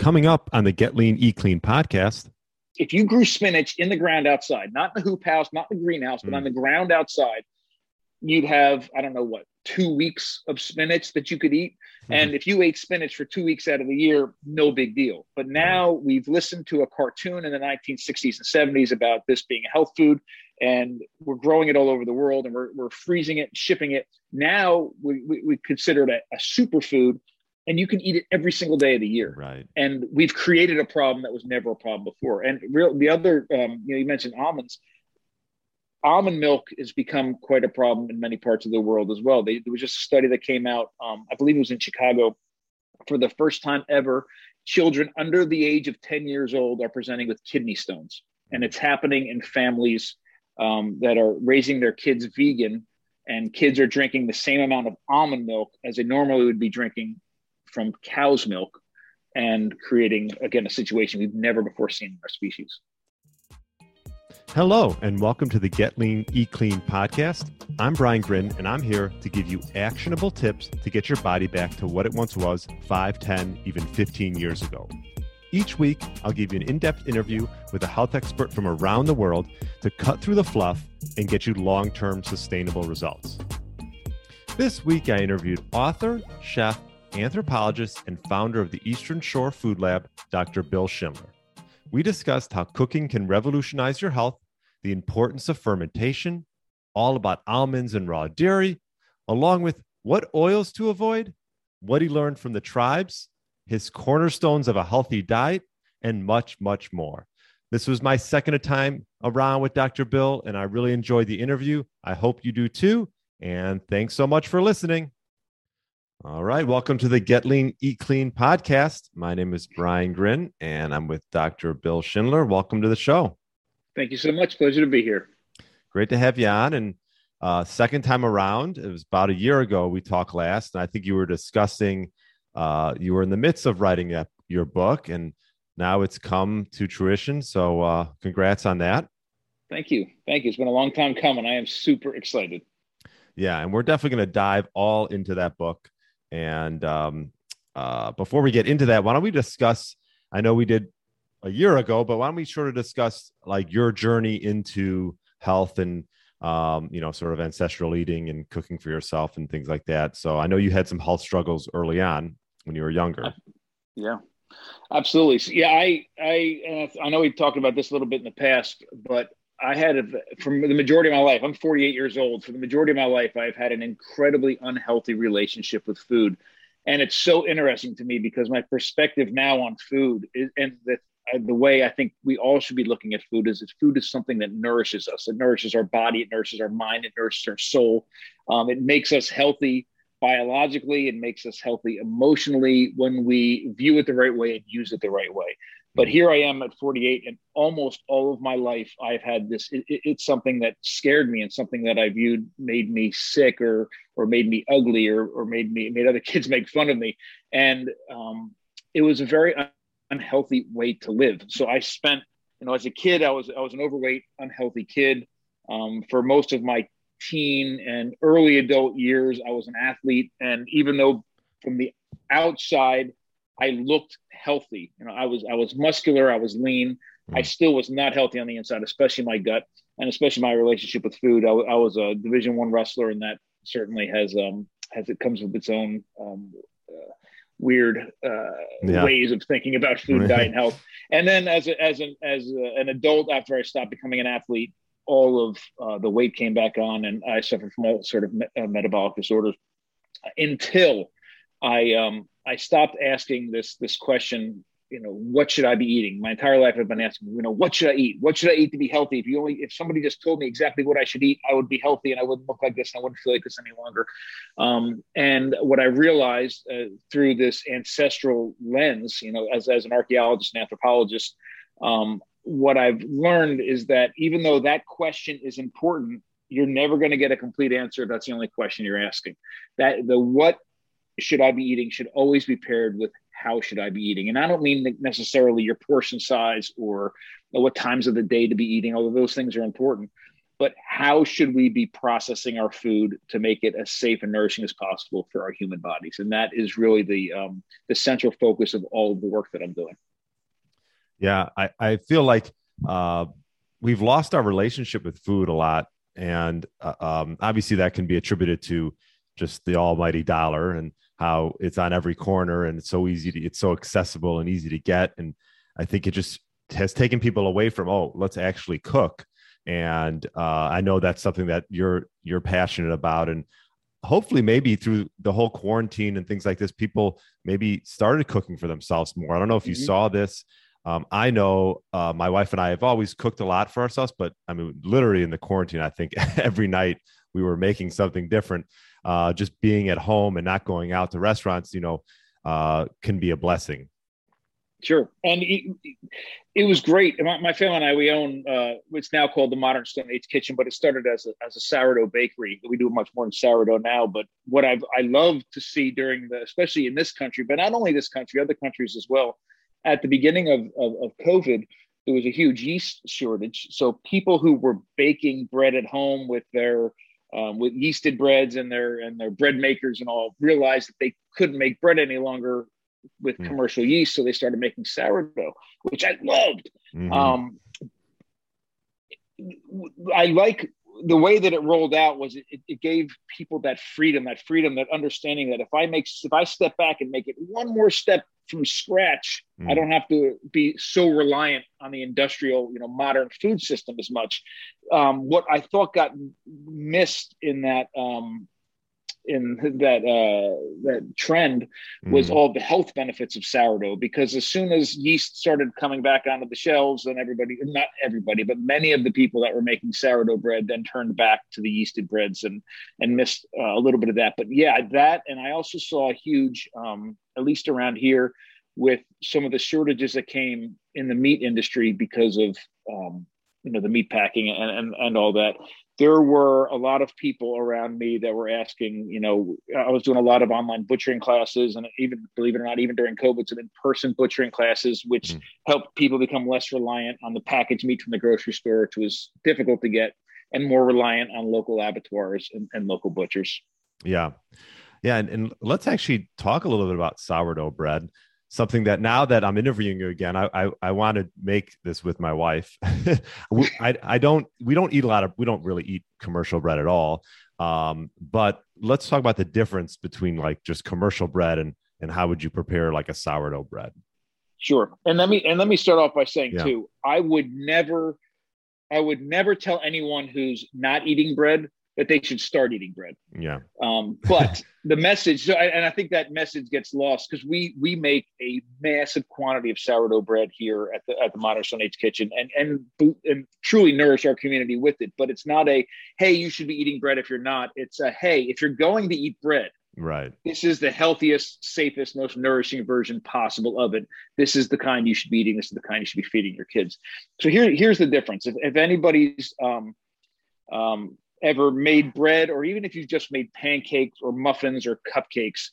Coming up on the Get Lean, Eat Clean podcast. If you grew spinach in the ground outside, not in the hoop house, not in the greenhouse, but mm. on the ground outside, you'd have, I don't know what, two weeks of spinach that you could eat. Mm-hmm. And if you ate spinach for two weeks out of the year, no big deal. But now we've listened to a cartoon in the 1960s and 70s about this being a health food, and we're growing it all over the world and we're, we're freezing it, shipping it. Now we, we, we consider it a, a superfood and you can eat it every single day of the year. Right. And we've created a problem that was never a problem before. And real, the other, um, you know, you mentioned almonds. Almond milk has become quite a problem in many parts of the world as well. They, there was just a study that came out, um, I believe it was in Chicago, for the first time ever. Children under the age of 10 years old are presenting with kidney stones. And it's happening in families um, that are raising their kids vegan, and kids are drinking the same amount of almond milk as they normally would be drinking from cow's milk and creating, again, a situation we've never before seen in our species. Hello, and welcome to the Get Lean, Eat Clean podcast. I'm Brian Grin, and I'm here to give you actionable tips to get your body back to what it once was 5, 10, even 15 years ago. Each week, I'll give you an in depth interview with a health expert from around the world to cut through the fluff and get you long term sustainable results. This week, I interviewed author, chef, anthropologist and founder of the Eastern Shore Food Lab, Dr. Bill Schindler. We discussed how cooking can revolutionize your health, the importance of fermentation, all about almonds and raw dairy, along with what oils to avoid, what he learned from the tribes, his cornerstones of a healthy diet, and much, much more. This was my second time around with Dr. Bill, and I really enjoyed the interview. I hope you do too. And thanks so much for listening. All right. Welcome to the Get Lean, Eat Clean podcast. My name is Brian Grin, and I'm with Dr. Bill Schindler. Welcome to the show. Thank you so much. Pleasure to be here. Great to have you on. And uh, second time around, it was about a year ago we talked last, and I think you were discussing, uh, you were in the midst of writing your book, and now it's come to fruition. So, uh, congrats on that. Thank you. Thank you. It's been a long time coming. I am super excited. Yeah, and we're definitely going to dive all into that book. And um, uh, before we get into that, why don't we discuss? I know we did a year ago, but why don't we sort of discuss like your journey into health and um, you know, sort of ancestral eating and cooking for yourself and things like that. So I know you had some health struggles early on when you were younger. Yeah, absolutely. Yeah, I I I know we talked about this a little bit in the past, but I had a, from the majority of my life, I'm 48 years old. For the majority of my life, I've had an incredibly unhealthy relationship with food. And it's so interesting to me because my perspective now on food is, and the, the way I think we all should be looking at food is that food is something that nourishes us. It nourishes our body, it nourishes our mind, it nourishes our soul. Um, it makes us healthy biologically, it makes us healthy emotionally when we view it the right way and use it the right way. But here I am at 48, and almost all of my life I've had this. It, it, it's something that scared me, and something that I viewed made me sick, or or made me ugly, or or made me made other kids make fun of me, and um, it was a very unhealthy way to live. So I spent, you know, as a kid, I was I was an overweight, unhealthy kid. Um, for most of my teen and early adult years, I was an athlete, and even though from the outside I looked healthy. You know, I was I was muscular, I was lean. Mm. I still was not healthy on the inside, especially my gut and especially my relationship with food. I, I was a Division One wrestler, and that certainly has um has it comes with its own um, uh, weird uh, yeah. ways of thinking about food, diet, and health. And then as a, as an as a, an adult, after I stopped becoming an athlete, all of uh, the weight came back on, and I suffered from all sort of me- uh, metabolic disorders until I um, I stopped asking this this question. You know, what should I be eating? My entire life, I've been asking. You know, what should I eat? What should I eat to be healthy? If you only, if somebody just told me exactly what I should eat, I would be healthy and I wouldn't look like this and I wouldn't feel like this any longer. Um, and what I realized uh, through this ancestral lens, you know, as as an archaeologist and anthropologist, um, what I've learned is that even though that question is important, you're never going to get a complete answer. That's the only question you're asking. That the what should I be eating should always be paired with how should I be eating. And I don't mean necessarily your portion size or what times of the day to be eating, although those things are important. but how should we be processing our food to make it as safe and nourishing as possible for our human bodies? And that is really the um, the central focus of all of the work that I'm doing. Yeah, I, I feel like uh, we've lost our relationship with food a lot, and uh, um, obviously that can be attributed to just the almighty dollar and how it's on every corner and it's so easy to it's so accessible and easy to get. And i think it just has taken people away from oh let's actually cook. And uh, i know that's something that you're you're passionate about. And hopefully maybe through the whole quarantine and things like this people maybe started cooking for themselves more. I don't know if you mm-hmm. saw this. Um, i know uh, my wife and i have always cooked a lot for ourselves but i mean literally in the quarantine i think every night we were making something different uh, just being at home and not going out to restaurants, you know, uh, can be a blessing. Sure, and it, it was great. My, my, family and I we own uh, now called the Modern Stone Age Kitchen, but it started as a as a sourdough bakery. We do much more in sourdough now. But what I've I love to see during the especially in this country, but not only this country, other countries as well. At the beginning of, of, of COVID, there was a huge yeast shortage. So people who were baking bread at home with their um, with yeasted breads and their and their bread makers and all realized that they couldn't make bread any longer with mm. commercial yeast, so they started making sourdough, which I loved. Mm-hmm. Um, I like the way that it rolled out was it, it, gave people that freedom, that freedom, that understanding that if I make if I step back and make it one more step from scratch. Mm. I don't have to be so reliant on the industrial, you know, modern food system as much. Um, what I thought got missed in that um, in that uh, that trend was mm. all the health benefits of sourdough because as soon as yeast started coming back onto the shelves and everybody not everybody but many of the people that were making sourdough bread then turned back to the yeasted breads and and missed uh, a little bit of that but yeah that and i also saw a huge um, at least around here, with some of the shortages that came in the meat industry because of um, you know the meat packing and, and and all that. There were a lot of people around me that were asking. You know, I was doing a lot of online butchering classes, and even believe it or not, even during COVID, some in-person butchering classes, which mm. helped people become less reliant on the packaged meat from the grocery store, which was difficult to get, and more reliant on local abattoirs and, and local butchers. Yeah. Yeah, and, and let's actually talk a little bit about sourdough bread. Something that now that I'm interviewing you again, I I, I want to make this with my wife. I I don't we don't eat a lot of we don't really eat commercial bread at all. Um, but let's talk about the difference between like just commercial bread and and how would you prepare like a sourdough bread? Sure. And let me and let me start off by saying yeah. too, I would never I would never tell anyone who's not eating bread that they should start eating bread. Yeah. Um, but the message, so, and I think that message gets lost because we we make a massive quantity of sourdough bread here at the at the Modern Stone Age Kitchen, and and and truly nourish our community with it. But it's not a hey, you should be eating bread if you're not. It's a hey, if you're going to eat bread. Right. This is the healthiest, safest, most nourishing version possible of it. This is the kind you should be eating. This is the kind you should be feeding your kids. So here, here's the difference. If, if anybody's um, um, ever made bread, or even if you've just made pancakes or muffins or cupcakes,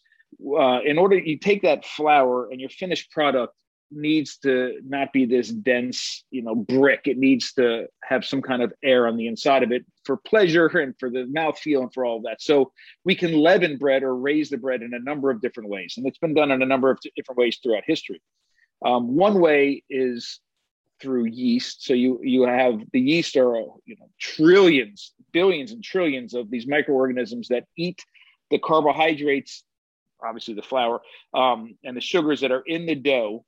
uh, in order you take that flour and your finished product needs to not be this dense, you know, brick. It needs to have some kind of air on the inside of it for pleasure and for the mouth feel and for all of that. So we can leaven bread or raise the bread in a number of different ways, and it's been done in a number of different ways throughout history. Um, one way is through yeast. So you you have the yeast are you know trillions, billions, and trillions of these microorganisms that eat the carbohydrates, obviously the flour, um, and the sugars that are in the dough,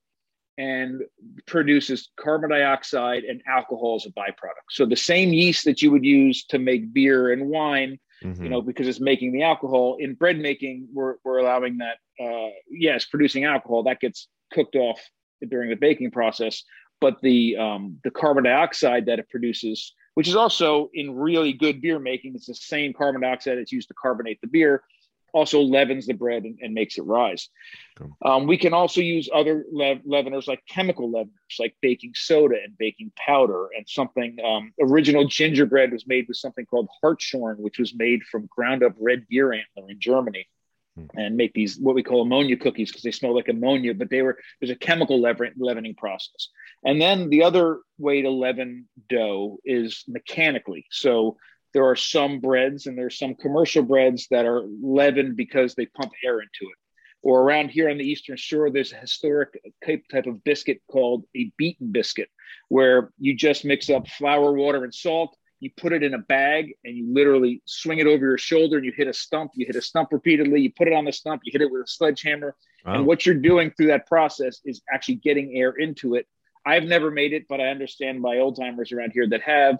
and produces carbon dioxide and alcohol as a byproduct. So the same yeast that you would use to make beer and wine. Mm-hmm. You know, because it's making the alcohol in bread making, we're, we're allowing that, uh, yes, producing alcohol that gets cooked off during the baking process but the um, the carbon dioxide that it produces, which is also in really good beer making, it's the same carbon dioxide that's used to carbonate the beer, also leavens the bread and, and makes it rise. Okay. Um, we can also use other lev- leaveners like chemical leaveners, like baking soda and baking powder, and something. Um, original gingerbread was made with something called hartshorn, which was made from ground up red deer antler in Germany. And make these what we call ammonia cookies because they smell like ammonia but they were there's a chemical leavening process. And then the other way to leaven dough is mechanically. So there are some breads and there's some commercial breads that are leavened because they pump air into it. Or around here on the eastern shore there's a historic type, type of biscuit called a beaten biscuit where you just mix up flour water and salt you put it in a bag and you literally swing it over your shoulder and you hit a stump. You hit a stump repeatedly. You put it on the stump. You hit it with a sledgehammer. Wow. and what you're doing through that process is actually getting air into it. I've never made it but i understand my old timers around here that have.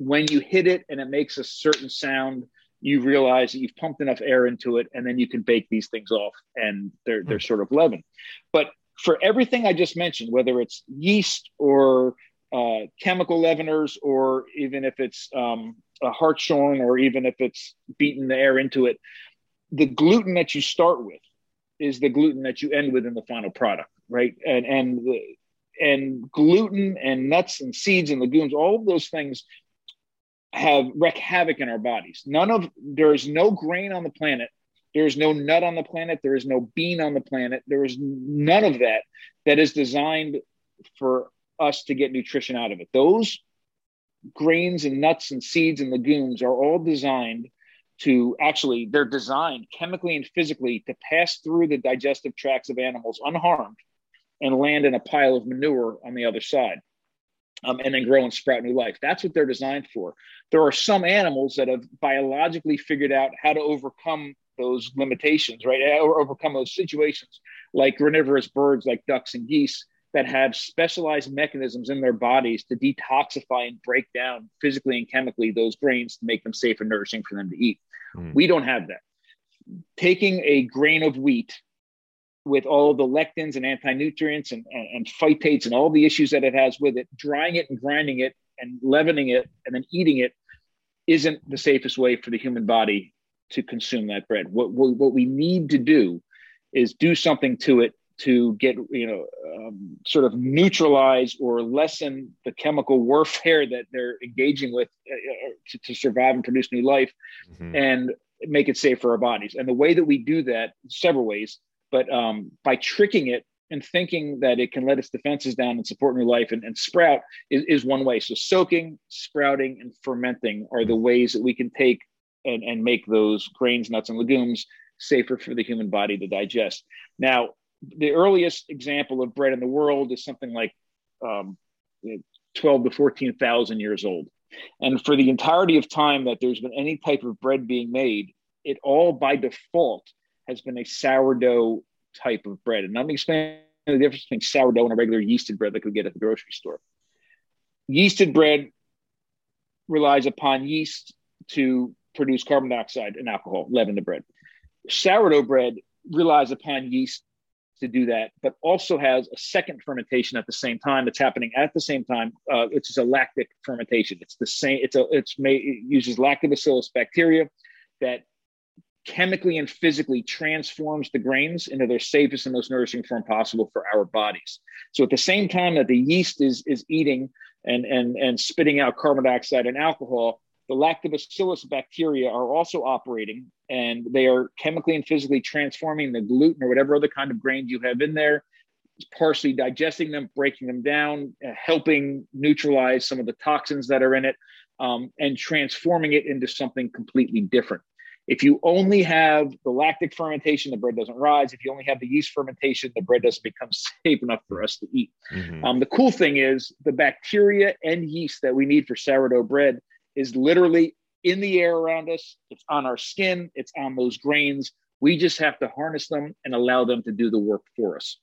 When you hit it and it makes a certain sound you realize that you've pumped enough air into it and then you can bake these things off and they're they're hmm. sort of leavened. But for everything i just mentioned whether it's yeast or uh, chemical leaveners, or even if it's um, a hartshorn, or even if it's beaten the air into it, the gluten that you start with is the gluten that you end with in the final product, right? And and and gluten and nuts and seeds and legumes, all of those things have wreak havoc in our bodies. None of there is no grain on the planet. There is no nut on the planet. There is no bean on the planet. There is none of that that is designed for us to get nutrition out of it. Those grains and nuts and seeds and legumes are all designed to actually, they're designed chemically and physically to pass through the digestive tracts of animals unharmed and land in a pile of manure on the other side. Um, and then grow and sprout new life. That's what they're designed for. There are some animals that have biologically figured out how to overcome those limitations, right? Or overcome those situations, like carnivorous birds like ducks and geese that have specialized mechanisms in their bodies to detoxify and break down physically and chemically those grains to make them safe and nourishing for them to eat. Mm. We don't have that. Taking a grain of wheat with all the lectins and anti-nutrients and, and, and phytates and all the issues that it has with it, drying it and grinding it and leavening it and then eating it isn't the safest way for the human body to consume that bread. What, what, what we need to do is do something to it to get you know um, sort of neutralize or lessen the chemical warfare that they're engaging with uh, uh, to, to, survive and produce new life mm-hmm. and make it safe for our bodies. And the way that we do that several ways but um, by tricking it and thinking that it can let its defenses down and support new life and, and sprout is, is, one way. So soaking sprouting and fermenting are the ways that we can take and, and make those grains nuts and legumes safer for the human body to digest. Now the earliest example of bread in the world is something like um, 12 to 14,000 years old. And for the entirety of time that there's been any type of bread being made, it all by default has been a sourdough type of bread. And let me explain the difference between sourdough and a regular yeasted bread that could get at the grocery store. Yeasted bread relies upon yeast to produce carbon dioxide and alcohol, leaven the bread. Sourdough bread relies upon yeast to do that, but also has a second fermentation at the same time that's happening at the same time, uh, which is a lactic fermentation. It's the same. It's a it's made it uses lactobacillus bacteria that chemically and physically transforms the grains into their safest and most nourishing form possible for our bodies. So at the same time that the yeast is is eating and and and spitting out carbon dioxide and alcohol, the lactobacillus bacteria are also operating and they are chemically and physically transforming the gluten or whatever other kind of grains you have in there, partially digesting them, breaking them down, uh, helping neutralize some of the toxins that are in it, um, and transforming it into something completely different. If you only have the lactic fermentation, the bread doesn't rise. If you only have the yeast fermentation, the bread doesn't become safe enough for us to eat. Mm-hmm. Um, the cool thing is the bacteria and yeast that we need for sourdough bread is literally in the air around us, it's on our skin, it's on those grains. We just have to harness them and allow them to do the work for us.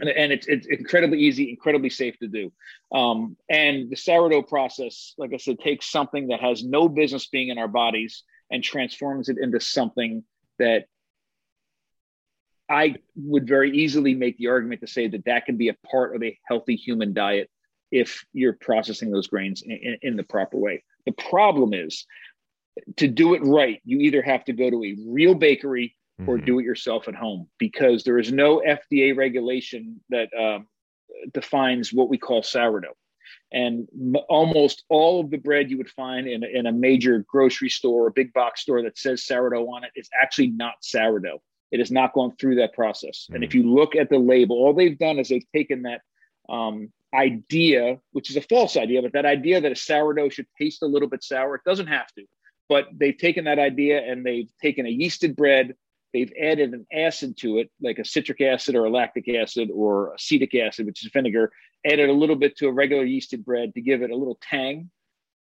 And, and it's, it's incredibly easy, incredibly safe to do. Um, and the sourdough process, like I said, takes something that has no business being in our bodies and transforms it into something that I would very easily make the argument to say that that can be a part of a healthy human diet if you're processing those grains in, in, in the proper way. The problem is to do it right, you either have to go to a real bakery or mm-hmm. do it yourself at home because there is no FDA regulation that um, defines what we call sourdough. And m- almost all of the bread you would find in a, in a major grocery store or big box store that says sourdough on it is actually not sourdough. It has not gone through that process. Mm. And if you look at the label, all they've done is they've taken that um, idea, which is a false idea, but that idea that a sourdough should taste a little bit sour, it doesn't have to. But they've taken that idea and they've taken a yeasted bread, they've added an acid to it, like a citric acid or a lactic acid or acetic acid, which is vinegar, added a little bit to a regular yeasted bread to give it a little tang,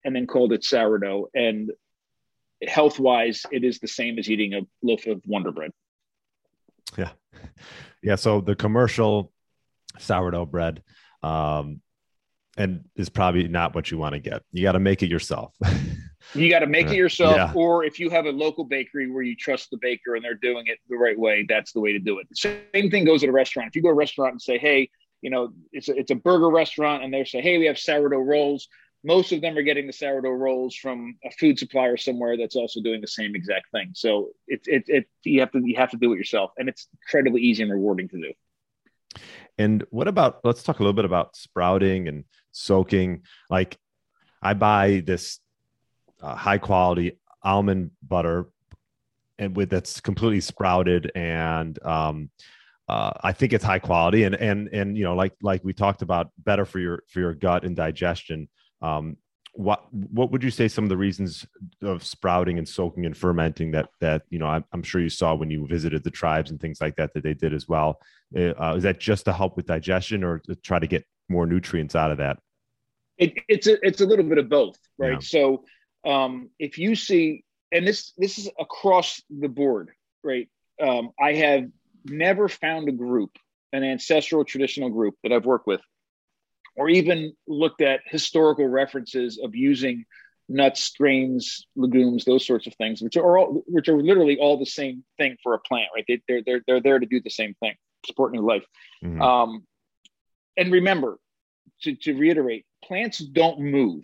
and then called it sourdough. And health wise, it is the same as eating a loaf of Wonder Bread. Yeah. Yeah. So the commercial sourdough bread um, and is probably not what you want to get. You got to make it yourself. you got to make it yourself, yeah. or if you have a local bakery where you trust the baker and they're doing it the right way, that's the way to do it. Same thing goes at a restaurant. If you go to a restaurant and say, "Hey, you know, it's a, it's a burger restaurant," and they say, "Hey, we have sourdough rolls," most of them are getting the sourdough rolls from a food supplier somewhere that's also doing the same exact thing. So it's it, it you have to you have to do it yourself, and it's incredibly easy and rewarding to do. And what about let's talk a little bit about sprouting and soaking. Like I buy this uh, high quality almond butter and with that's completely sprouted and um, uh, I think it's high quality and and and you know like like we talked about better for your for your gut and digestion. Um, what what would you say some of the reasons of sprouting and soaking and fermenting that that you know I'm, I'm sure you saw when you visited the tribes and things like that that they did as well? Uh, is that just to help with digestion or to try to get more nutrients out of that? It, it's a it's a little bit of both right? Yeah. so um, if you see and this this is across the board right? Um, i have never found a group an ancestral traditional group that i've worked with or even looked at historical references of using nuts, grains, legumes, those sorts of things, which are all, which are literally all the same thing for a plant, right? They, are they're they're there to do the same thing, support new life. Mm-hmm. Um, and remember, to, to reiterate, plants don't move.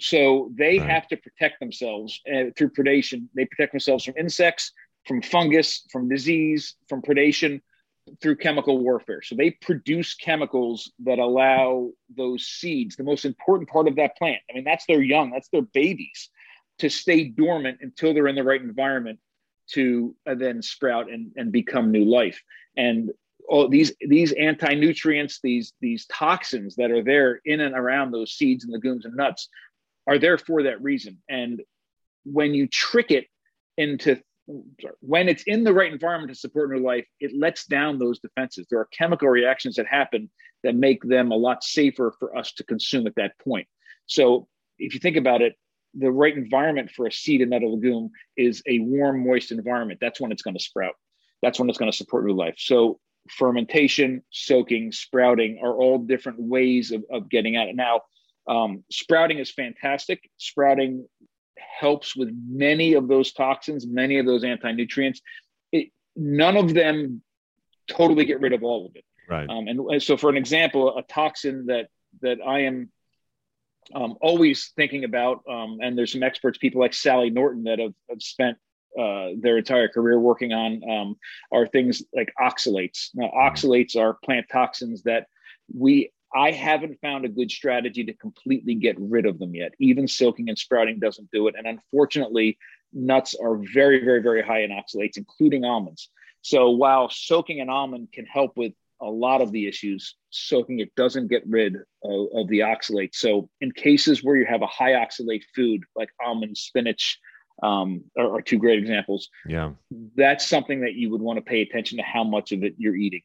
So they right. have to protect themselves uh, through predation. They protect themselves from insects, from fungus, from disease, from predation through chemical warfare. So they produce chemicals that allow those seeds, the most important part of that plant. I mean, that's their young, that's their babies, to stay dormant until they're in the right environment to uh, then sprout and, and become new life. And all these these anti-nutrients, these these toxins that are there in and around those seeds and legumes and nuts are there for that reason. And when you trick it into when it's in the right environment to support new life, it lets down those defenses. There are chemical reactions that happen that make them a lot safer for us to consume at that point. So if you think about it, the right environment for a seed and nut legume is a warm, moist environment. That's when it's going to sprout. That's when it's going to support new life. So fermentation, soaking, sprouting are all different ways of, of getting at it. Now, um, sprouting is fantastic. Sprouting helps with many of those toxins, many of those anti nutrients. None of them totally get rid of all of it. Right. Um, and, so, for an example, a toxin that that I am um, always thinking about, um, and there's some experts, people like Sally Norton, that have, have spent uh, their entire career working on, um, are things like oxalates. Now, mm-hmm. oxalates are plant toxins that we I haven't found a good strategy to completely get rid of them yet. Even soaking and sprouting doesn't do it. And unfortunately, nuts are very, very, very high in oxalates, including almonds. So while soaking an almond can help with a lot of the issues, soaking it doesn't get rid of, of the oxalate. So in cases where you have a high oxalate food like almonds, spinach, um, are, are two great examples. Yeah, that's something that you would want to pay attention to how much of it you're eating.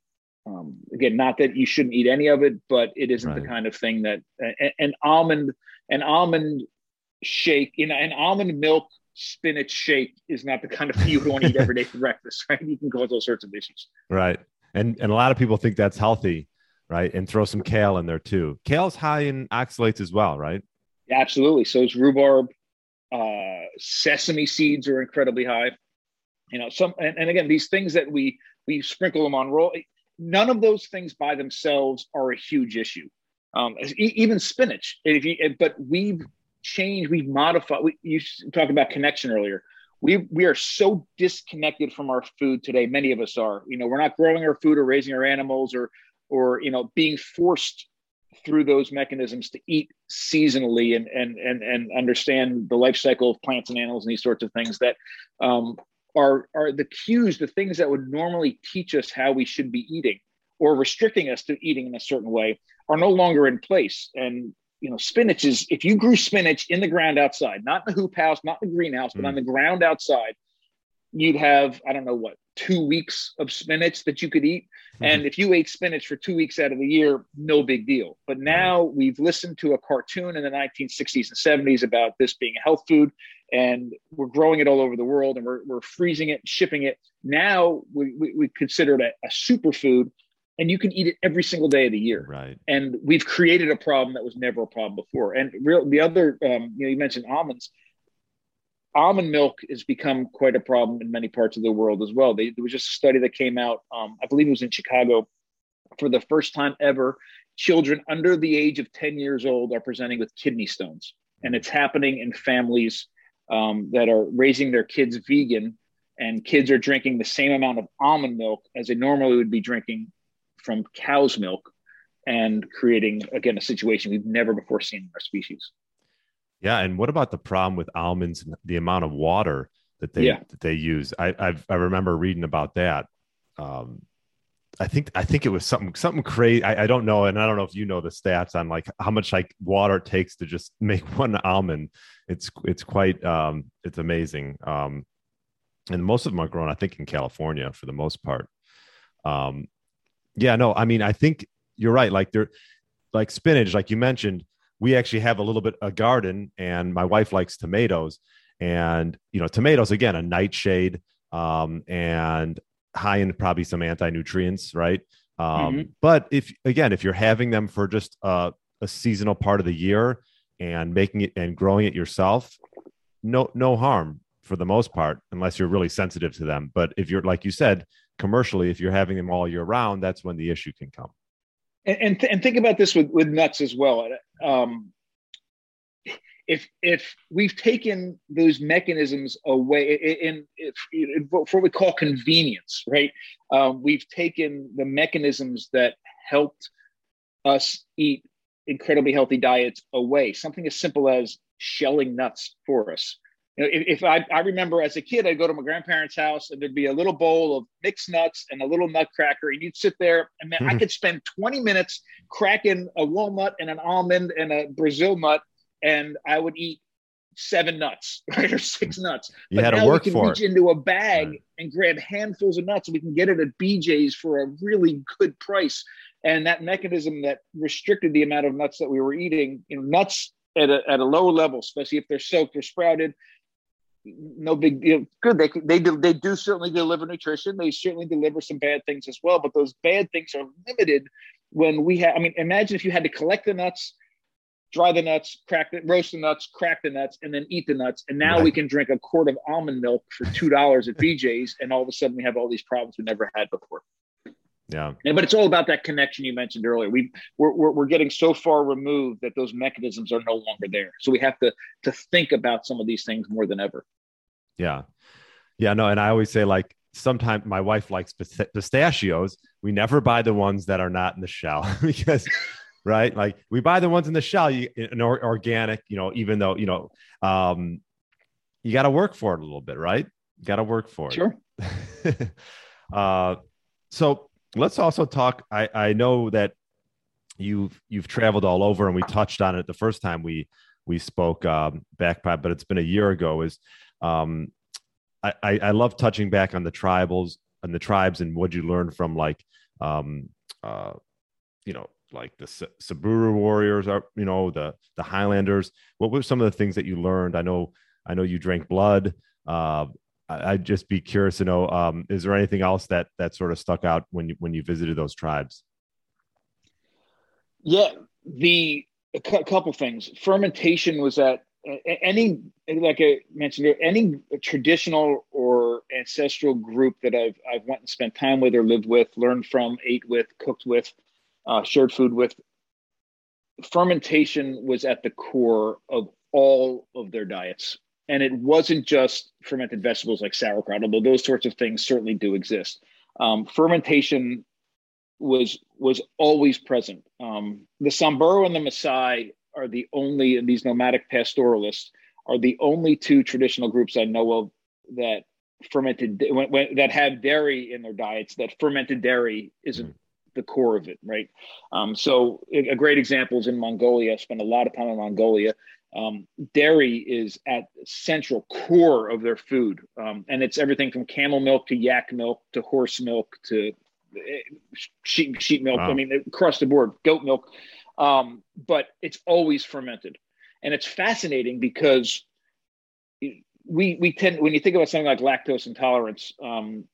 Um, again, not that you shouldn't eat any of it, but it isn't right. the kind of thing that an almond, an almond shake, you know, an almond milk spinach shake is not the kind of thing you would want to eat every day for breakfast, right? You can cause all sorts of issues. Right. And and a lot of people think that's healthy, right? And throw some kale in there too. Kale's high in oxalates as well, right? Yeah, absolutely. So is rhubarb. Uh, sesame seeds are incredibly high. You know, some and, and again, these things that we we sprinkle them on roll none of those things by themselves are a huge issue. Um, even spinach, you, but we've changed, we've modified. We, you talked about connection earlier. We we are so disconnected from our food today. Many of us are. You know, we're not growing our food or raising our animals or or you know being forced through those mechanisms to eat seasonally and and and and understand the life cycle of plants and animals and these sorts of things that um, are are the cues, the things that would normally teach us how we should be eating or restricting us to eating in a certain way are no longer in place. And you know, spinach is if you grew spinach in the ground outside, not in the hoop house, not in the greenhouse, but mm. on the ground outside, you'd have I don't know what two weeks of spinach that you could eat. Mm-hmm. And if you ate spinach for two weeks out of the year, no big deal. But now we've listened to a cartoon in the 1960s and 70s about this being a health food, and we're growing it all over the world and we're, we're freezing it, shipping it. Now we, we, we consider it a, a superfood and you can eat it every single day of the year. Right. And we've created a problem that was never a problem before. And real, the other, um, you know, you mentioned almonds. Almond milk has become quite a problem in many parts of the world as well. They, there was just a study that came out, um, I believe it was in Chicago, for the first time ever. Children under the age of 10 years old are presenting with kidney stones. And it's happening in families um, that are raising their kids vegan, and kids are drinking the same amount of almond milk as they normally would be drinking from cow's milk and creating again a situation we've never before seen in our species yeah and what about the problem with almonds and the amount of water that they yeah. that they use i I've, i remember reading about that um, I think I think it was something something crazy. I, I, don't know, and I don't know if you know the stats on like how much like water it takes to just make one almond. It's it's quite um, it's amazing. Um, and most of them are grown, I think, in California for the most part. Um, yeah, no, I mean, I think you're right. Like they're like spinach, like you mentioned, we actually have a little bit a garden, and my wife likes tomatoes, and you know, tomatoes again a nightshade, um, and high in probably some anti nutrients, right? Um, mm-hmm. But if again, if you're having them for just a, a seasonal part of the year and making it and growing it yourself, no no harm for the most part, unless you're really sensitive to them. But if you're like you said, commercially, if you're having them all year round, that's when the issue can come. And and, th- and think about this with with nuts as well. Um, if if we've taken those mechanisms away in, in, in what we call convenience, right? Um, we've taken the mechanisms that helped us eat incredibly healthy diets away. Something as simple as shelling nuts for us you know, if, if, I, I remember as a kid, I'd go to my grandparents' house and there'd be a little bowl of mixed nuts and a little nutcracker, and you'd sit there, and man, mm-hmm. I could spend 20 minutes cracking a walnut and an almond and a Brazil nut, and I would eat seven nuts, right, or six nuts. You but had now to work we can reach it. into a bag right. and grab handfuls of nuts, and we can get it at BJ's for a really good price. And that mechanism that restricted the amount of nuts that we were eating, you know, nuts at a, at a lower level, especially if they're soaked or sprouted, no big deal. Good. They they do they do certainly deliver nutrition. They certainly deliver some bad things as well. But those bad things are limited when we have. I mean, imagine if you had to collect the nuts, dry the nuts, crack the roast the nuts, crack the nuts, and then eat the nuts. And now right. we can drink a quart of almond milk for two dollars at BJ's, and all of a sudden we have all these problems we never had before. Yeah. And, but it's all about that connection you mentioned earlier. We we're, we're, we're getting so far removed that those mechanisms are no longer there. So we have to to think about some of these things more than ever. Yeah. Yeah. No. And I always say, like, sometimes my wife likes pistachios. We never buy the ones that are not in the shell because, right? Like, we buy the ones in the shell, you, an organic, you know, even though, you know, um, you got to work for it a little bit, right? You got to work for it. Sure. uh, so let's also talk. I, I know that you've you've traveled all over, and we touched on it the first time we we spoke um, back, but it's been a year ago. Is um, I, I love touching back on the tribals and the tribes and what you learned from like um, uh, you know like the Samburu warriors are you know the the Highlanders. What were some of the things that you learned? I know I know you drank blood. Uh, I, would just be curious to know: um, is there anything else that that sort of stuck out when you when you visited those tribes? Yeah, the a couple things. Fermentation was at any like I mentioned, any traditional or ancestral group that I've I've went and spent time with or lived with, learned from, ate with, cooked with, uh, shared food with, fermentation was at the core of all of their diets, and it wasn't just fermented vegetables like sauerkraut, although those sorts of things certainly do exist. Um, fermentation was was always present. Um, the Samburu and the Maasai are the only, and these nomadic pastoralists are the only two traditional groups I know of that fermented when, when, that have dairy in their diets that fermented dairy isn't mm. the core of it right? Um, so a great example is in mongolia. I spent a lot of time in mongolia. Um, dairy is at central core of their food. Um, and it's everything from camel milk to yak milk to horse milk to eh, sheep, sheep milk. Wow. i mean across the board goat milk um, but it's always fermented and it's fascinating because we we tend when you think about something like lactose intolerance, um,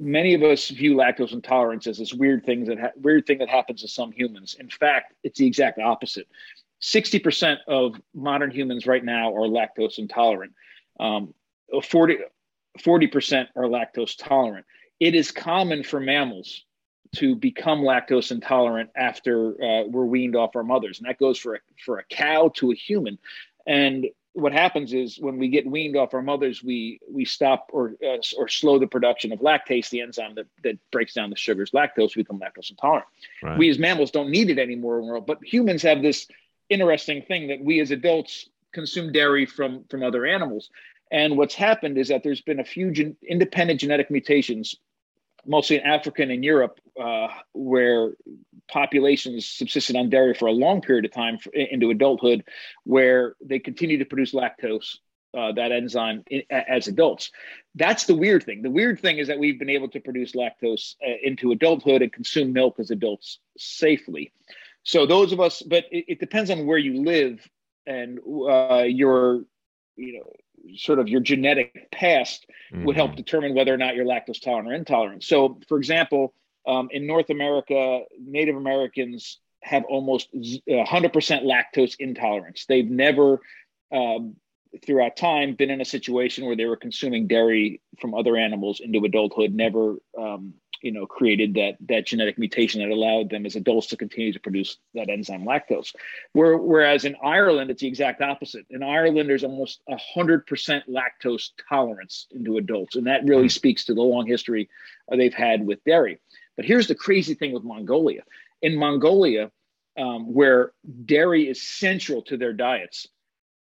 many of us view lactose intolerance as this weird thing that ha- weird thing that happens to some humans. In fact, it's the exact opposite. Sixty percent of modern humans right now are lactose intolerant. Um, 40 percent are lactose tolerant. It is common for mammals to become lactose intolerant after uh, we're weaned off our mothers, and that goes for a, for a cow to a human. And what happens is when we get weaned off our mothers, we we stop or uh, or slow the production of lactase, the enzyme that, that breaks down the sugars. Lactose, we become lactose intolerant. Right. We as mammals don't need it anymore, but humans have this interesting thing that we as adults consume dairy from from other animals. And what's happened is that there's been a few gen- independent genetic mutations mostly in Africa and in Europe, uh, where populations subsisted on dairy for a long period of time for, into adulthood, where they continue to produce lactose, uh, that enzyme, in, as adults. That's the weird thing. The weird thing is that we've been able to produce lactose uh, into adulthood and consume milk as adults safely. So those of us, but it, it depends on where you live and uh, your, you know, sort of your genetic past mm-hmm. would help mm-hmm. determine whether or not you're lactose tolerant or intolerant. So, for example, um, in North America, Native Americans have almost 100% lactose intolerance. They've never, um, throughout time, been in a situation where they were consuming dairy from other animals into adulthood, never um, you know created that that genetic mutation that allowed them as adults to continue to produce that enzyme lactose. Where, whereas in ireland it's the exact opposite. In ireland there's almost 100% lactose tolerance into adults and that really hmm. speaks to the long history they've had with dairy. But here's the crazy thing with mongolia. In mongolia um, where dairy is central to their diets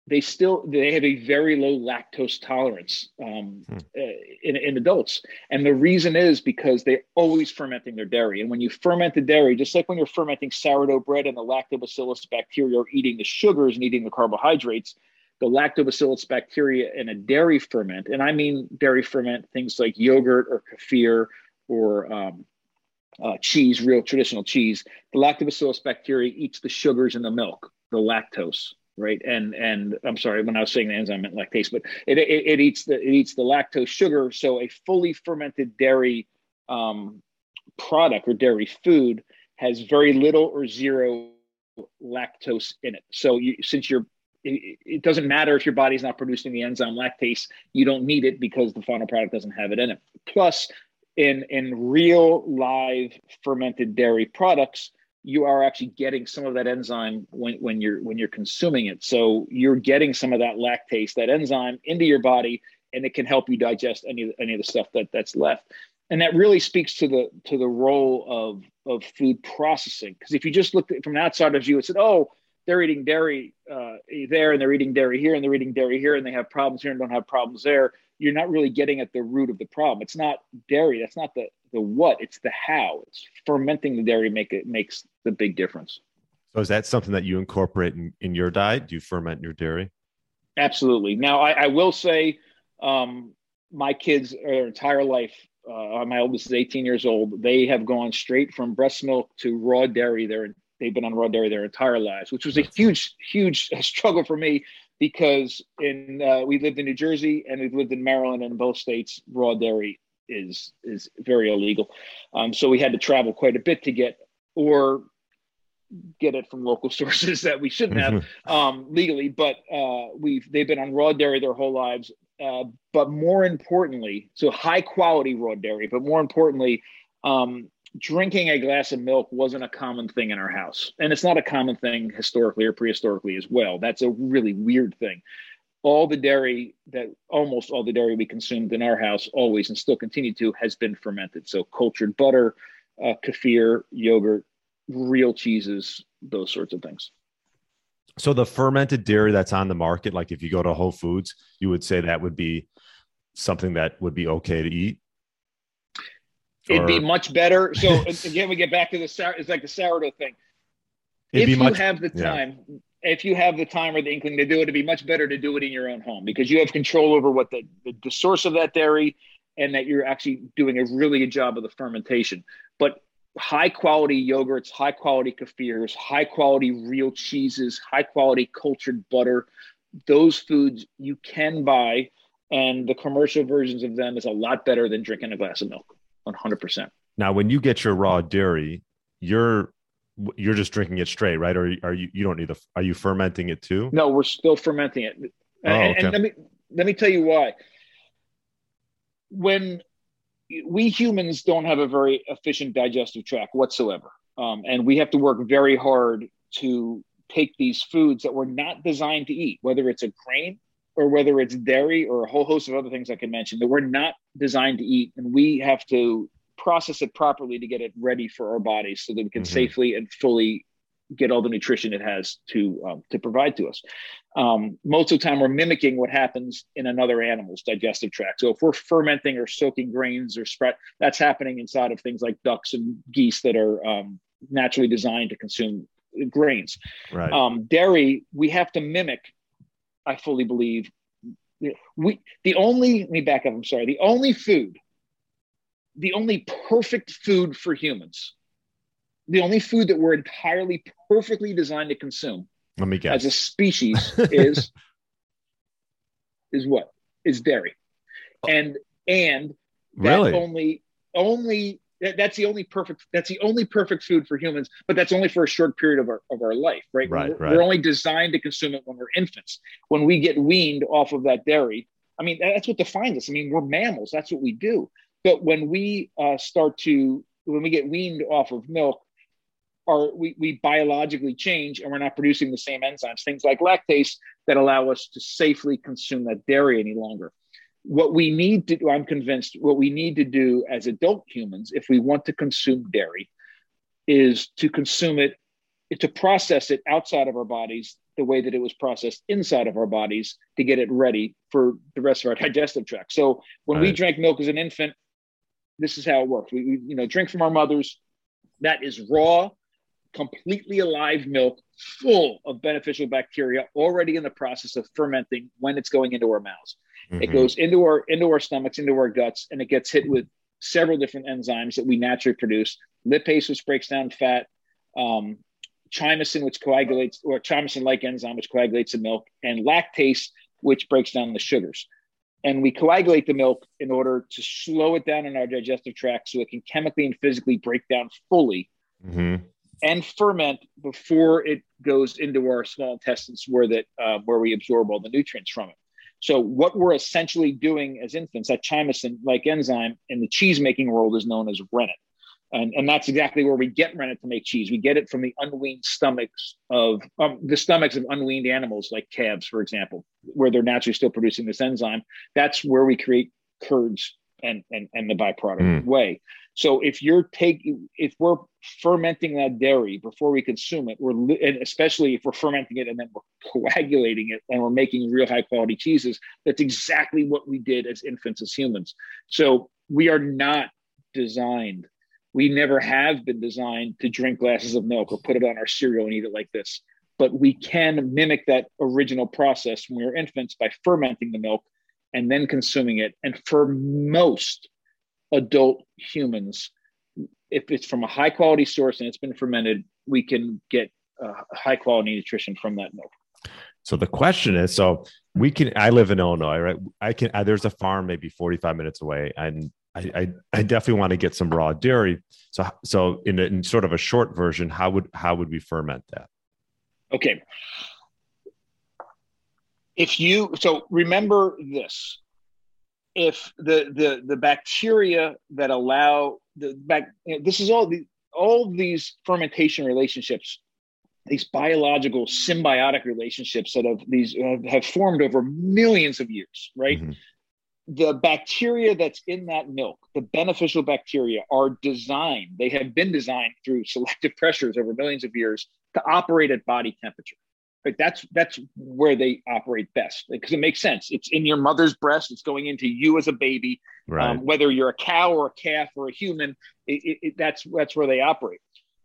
they still they have a very low lactose tolerance um, hmm. uh, in, in adults. And the reason is because they're always fermenting their dairy. And when you ferment the dairy just like when you're fermenting sourdough bread and the lactobacillus bacteria are eating the sugars and eating the carbohydrates the lactobacillus bacteria in a dairy ferment and i mean dairy ferment things like yogurt or kefir or um, uh, cheese real traditional cheese the lactobacillus bacteria eats the sugars in the milk the lactose right? And and I'm sorry when I was saying the enzyme meant lactase, but it, it, it eats the it eats the lactose sugar. So a fully fermented dairy um, product or dairy food has very little or zero lactose in it. So you, since you're it, it doesn't matter if your body's not producing the enzyme lactase, you don't need it because the final product doesn't have it in it. Plus, in in real live fermented dairy products, you are actually getting some of that enzyme when, when you're when you're consuming it. So you're getting some of that lactase that enzyme into your body and it can help you digest any any of the stuff that that's left. And that really speaks to the to the role of of food processing. Because if you just looked at from an outsider's view and said oh they're eating dairy uh, there and they're eating dairy here and they're eating dairy here and they have problems here and don't have problems there you're not really getting at the root of the problem it's not dairy that's not the the what, it's the how. It's fermenting the dairy make it makes the big difference. So is that something that you incorporate in, in your diet? Do you ferment your dairy? Absolutely. Now I, I will say um, my kids their entire life, uh, my oldest is 18 years old. They have gone straight from breast milk to raw dairy. They're they've been on raw dairy their entire lives, which was a huge, huge struggle for me because in uh, we lived in New Jersey and we've lived in Maryland and in both states raw dairy is is very illegal. Um, so we had to travel quite a bit to get or get it from local sources that we shouldn't have um, legally. But uh, we've they've been on raw dairy their whole lives. Uh, but more importantly, so high quality raw dairy. But more importantly, um, drinking a glass of milk wasn't a common thing in our house, and it's not a common thing historically or prehistorically as well. That's a really weird thing all the dairy that almost all the dairy we consumed in our house always and still continue to has been fermented. So cultured butter, uh, kefir, yogurt, real cheeses, those sorts of things. So the fermented dairy that's on the market, like if you go to Whole Foods, you would say that would be something that would be okay to eat? It'd or... be much better. So again, we get back to the. It's like the sourdough thing. It'd if you much... have the time, yeah. if you have the time or the inkling to do it, it'd be much better to do it in your own home because you have control over what the, the, the source of that dairy and that you're actually doing a really good job of the fermentation. But high quality yogurts, high quality kefirs, high quality real cheeses, high quality cultured butter, those foods you can buy and the commercial versions of them is a lot better than drinking a glass of milk 100% now when you get your raw dairy you're you're just drinking it straight right? Or are you you don't need the are you fermenting it too? No we're still fermenting it. Oh, okay. and let me let me tell you why. When we humans don't have a very efficient digestive tract whatsoever um, and we have to work very hard to take these foods that we're not designed to eat whether it's a grain or whether it's dairy or a whole host of other things I can mention that we're not designed to eat, and we have to process it properly to get it ready for our bodies so that we can mm-hmm. safely and fully get all the nutrition it has to um, to provide to us. Um, most of the time, we're mimicking what happens in another animal's digestive tract. So if we're fermenting or soaking grains or spread, that's happening inside of things like ducks and geese that are um, naturally designed to consume grains. Right. Um, dairy, we have to mimic I fully believe we the only let me back up. I'm sorry. The only food, the only perfect food for humans, the only food that we're entirely perfectly designed to consume. Let me guess. As a species is is what is dairy, oh. and and really only only that's the only perfect that's the only perfect food for humans but that's only for a short period of our of our life right? Right, we're, right. we're only designed to consume it when we're infants. When we get weaned off of that dairy i mean that's what defines us. I mean we're mammals. That's what we do. But when we uh, start to when we get weaned off of milk our we, we biologically change and we're not producing the same enzymes things like lactase that allow us to safely consume that dairy any longer what we need to do, I'm convinced, what we need to do as adult humans, if we want to consume dairy, is to consume it, to process it outside of our bodies the way that it was processed inside of our bodies to get it ready for the rest of our digestive tract. So when right. we drank milk as an infant, this is how it works. We, we, you know, drink from our mothers. That is raw, completely alive milk, full of beneficial bacteria, already in the process of fermenting when it's going into our mouths. Mm-hmm. It goes into our into our stomachs, into our guts, and it gets hit with several different enzymes that we naturally produce. Lipase, which breaks down fat, um, chymosin, which coagulates, or chymosin-like enzyme, which coagulates the milk, and lactase, which breaks down the sugars. And we coagulate the milk in order to slow it down in our digestive tract so it can chemically and physically break down fully mm-hmm. and ferment before it goes into our small intestines where that uh, where we absorb all the nutrients from it. So what we're essentially doing as infants, that chymosin-like enzyme in the cheese making world is known as rennet. And, and that's exactly where we get rennet to make cheese. We get it from the unweaned stomachs of um, the stomachs of unweaned animals like calves, for example, where they're naturally still producing this enzyme. That's where we create curds and and, and the byproduct mm. way. So if you're taking, if we're fermenting that dairy before we consume it, we're and especially if we're fermenting it and then we're coagulating it and we're making real high quality cheeses. That's exactly what we did as infants, as humans. So we are not designed. We never have been designed to drink glasses of milk or put it on our cereal and eat it like this. But we can mimic that original process when we were infants by fermenting the milk and then consuming it. And for most adult humans, if it's from a high quality source and it's been fermented, we can get uh, high quality nutrition from that milk. So the question is, so we can. I live in Illinois, right? I can. I, there's a farm maybe 45 minutes away, and I, I, I definitely want to get some raw dairy. So, so in, a, in sort of a short version, how would how would we ferment that? Okay. If you so remember this, if the the the bacteria that allow the back you know, this is all the all these fermentation relationships these biological symbiotic relationships that have these uh, have formed over millions of years right? Mm-hmm. the bacteria that's in that milk the beneficial bacteria are designed they have been designed through selective pressures over millions of years to operate at body temperature But that's that's where they operate best because it makes sense. It's in your mother's breast. It's going into you as a baby. Right. Um, whether you're a cow or a calf or a human, it, it, it, that's that's where they operate.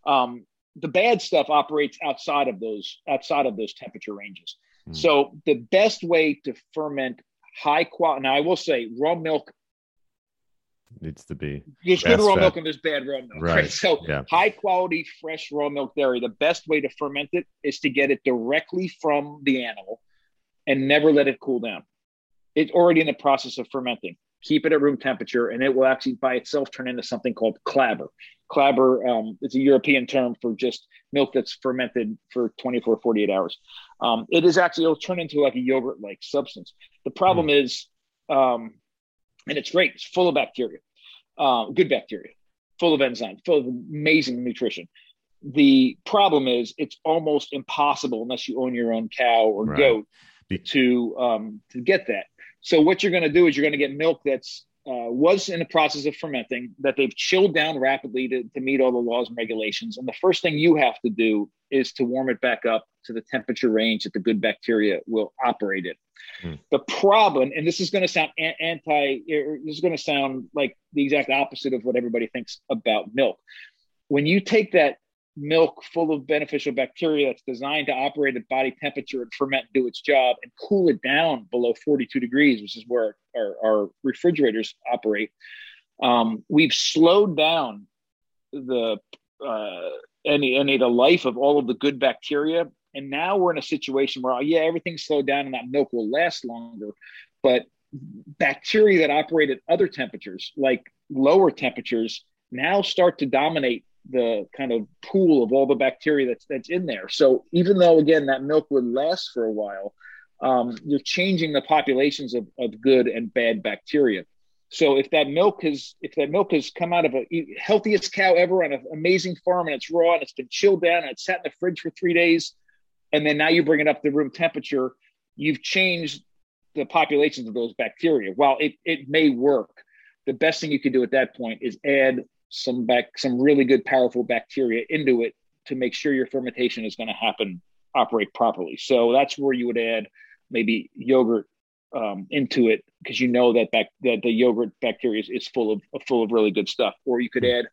Um, the bad stuff operates outside of those outside of those temperature ranges. Mm. So the best way to ferment high quality. Now I will say raw milk needs to be. There's good raw fat. milk and there's bad raw milk. Right. right? So yeah. high quality fresh raw milk dairy. The best way to ferment it is to get it directly from the animal and never let it cool down. It's already in the process of fermenting. Keep it at room temperature, and it will actually by itself turn into something called clabber. Clabber um, is a European term for just milk that's fermented for 24, 48 hours. Um, it is actually, it'll turn into like a yogurt like substance. The problem mm. is, um, and it's great, it's full of bacteria, uh, good bacteria, full of enzymes, full of amazing nutrition. The problem is, it's almost impossible unless you own your own cow or right. goat to um, to get that. So what you're going to do is you're going to get milk that's uh, was in the process of fermenting that they've chilled down rapidly to, to meet all the laws and regulations. And the first thing you have to do is to warm it back up to the temperature range that the good bacteria will operate in. Hmm. The problem, and this is going to sound anti, this is going to sound like the exact opposite of what everybody thinks about milk. When you take that milk full of beneficial bacteria that's designed to operate at body temperature and ferment and do its job and cool it down below 42 degrees, which is where our, our refrigerators operate. Um, we've slowed down the uh, any any the life of all of the good bacteria, and now we're in a situation where yeah, everything's slowed down and that milk will last longer, but bacteria that operate at other temperatures, like lower temperatures, now start to dominate the kind of pool of all the bacteria that's that's in there. So even though again that milk would last for a while, um, you're changing the populations of, of good and bad bacteria. So if that milk has if that milk has come out of a healthiest cow ever on an amazing farm and it's raw and it's been chilled down and it's sat in the fridge for three days, and then now you bring it up to room temperature, you've changed the populations of those bacteria. While it, it may work, the best thing you can do at that point is add some back some really good powerful bacteria into it to make sure your fermentation is going to happen operate properly. So that's where you would add maybe yogurt um, into it because you know that back that the yogurt bacteria is, is full of full of really good stuff. Or you could add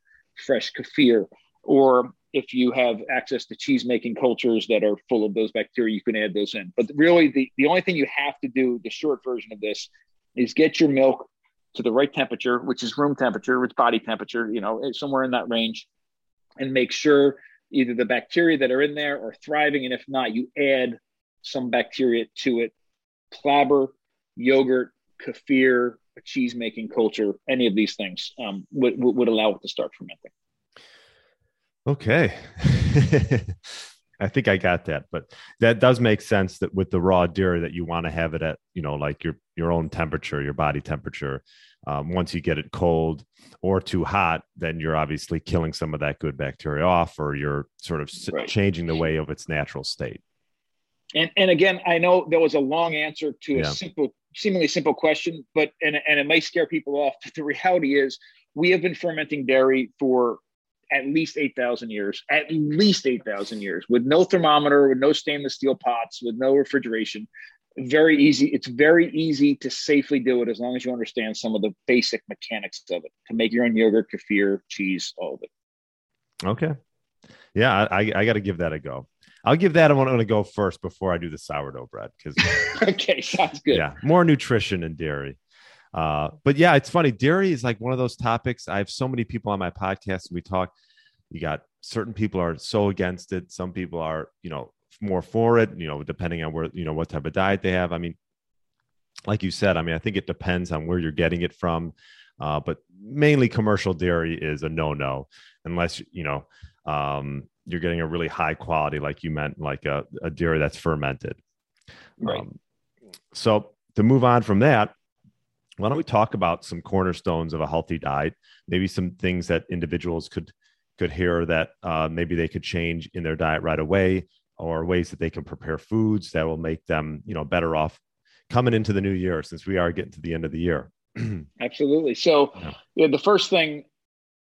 fresh kefir or if you have access to cheese making cultures that are full of those bacteria you can add those in but really the, the only thing you have to do the short version of this is get your milk to the right temperature, which is room temperature, which body temperature, you know, somewhere in that range, and make sure either the bacteria that are in there are thriving, and if not, you add some bacteria to it. Clabber, yogurt, kefir, a cheese making culture, any of these things um, would, would allow it to start fermenting. Okay. I think I got that, but that does make sense that with the raw dairy that you want to have it at, you know, like your your own temperature, your body temperature. Um, once you get it cold or too hot, then you're obviously killing some of that good bacteria off, or you're sort of right. changing the way of its natural state. And and again, I know there was a long answer to a simple, seemingly simple question, but and and it may scare people off. But the reality is, we have been fermenting dairy for at least 8,000 years, at least 8,000 years, with no thermometer, with no stainless steel pots, with no refrigeration. Very easy. It's very easy to safely do it as long as you understand some of the basic mechanics of it to make your own yogurt, kefir, cheese, all of it. Okay. Yeah, I, I got to give that a go. I'll give that one to go first before I do the sourdough bread because okay, sounds good. Yeah, more nutrition and dairy. Uh, but yeah, it's funny. Dairy is like one of those topics. I have so many people on my podcast. And we talk. You got certain people are so against it. Some people are, you know, more for it. You know, depending on where you know what type of diet they have. I mean, like you said, I mean, I think it depends on where you're getting it from. Uh, but mainly commercial dairy is a no-no unless you know um, you're getting a really high quality, like you meant, like a, a dairy that's fermented. Right. Um, so to move on from that, why don't we talk about some cornerstones of a healthy diet? Maybe some things that individuals could could hear that uh, maybe they could change in their diet right away or ways that they can prepare foods that will make them you know better off coming into the new year since we are getting to the end of the year. Absolutely. So yeah. The first thing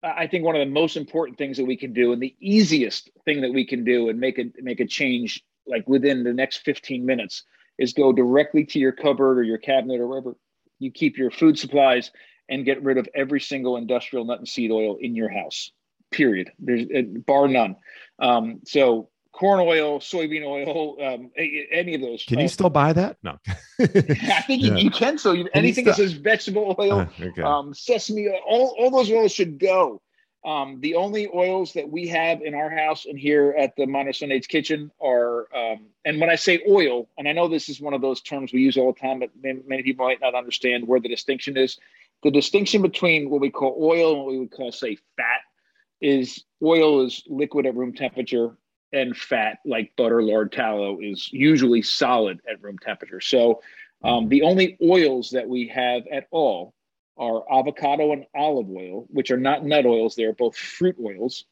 i think one of the most important things that we can do and the easiest thing that we can do and make a make a change like within the next 15 minutes is go directly to your cupboard or your cabinet or wherever you keep your food supplies and get rid of every single industrial nut and seed oil in your house. Period. There's uh, bar none. Um, so corn oil, soybean oil, um, any of those. Can you still buy that? No. I think yeah. you, you, can. So you, anything that says vegetable oil, uh, okay. um, sesame, all, all those oils should go. Um, the only oils that we have in our house and here at the Stone Age Kitchen are, um, and when I say oil, and I know this is one of those terms we use all the time, but many people might not understand where the distinction is. The distinction between what we call oil and what we would call, say, fat is oil is liquid at room temperature, and fat like butter, lard, tallow is usually solid at room temperature. So um, the only oils that we have at all are avocado and olive oil, which are not nut oils, they're both fruit oils.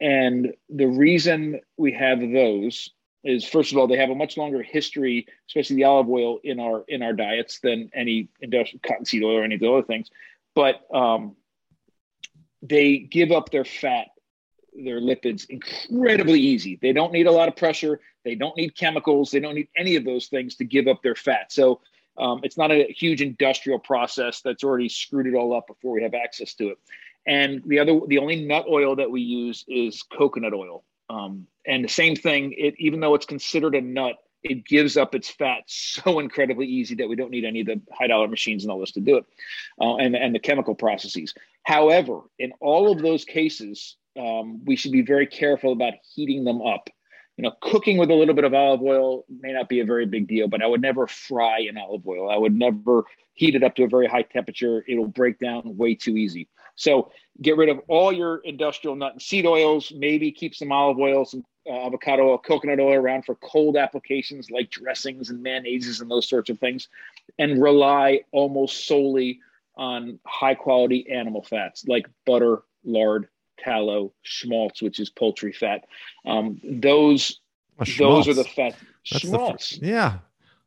And the reason we have those is first of all, they have a much longer history, especially the olive oil in our in our diets than any industrial cottonseed oil or any of the other things. But um, they give up their fat, their lipids incredibly easy. They don't need a lot of pressure. They don't need chemicals. They don't need any of those things to give up their fat. So um, it's not a huge industrial process that's already screwed it all up before we have access to it. And the other, the only nut oil that we use is coconut oil. Um, and the same thing, it even though it's considered a nut, it gives up its fat so incredibly easy that we don't need any of the high dollar machines and all this to do it, uh, and and the chemical processes. However, in all of those cases, um, we should be very careful about heating them up you know, cooking with a little bit of olive oil may not be a very big deal, but I would never fry in olive oil. I would never heat it up to a very high temperature. It'll break down way too easy. So get rid of all your industrial nut and seed oils. Maybe keep some olive oil, some uh, avocado oil, coconut oil around for cold applications like dressings and mayonnaises and those sorts of things, and rely almost solely on high quality animal fats like butter, lard, tallow, schmaltz, which is poultry fat. Um, those those are the fat schmaltz. The, yeah,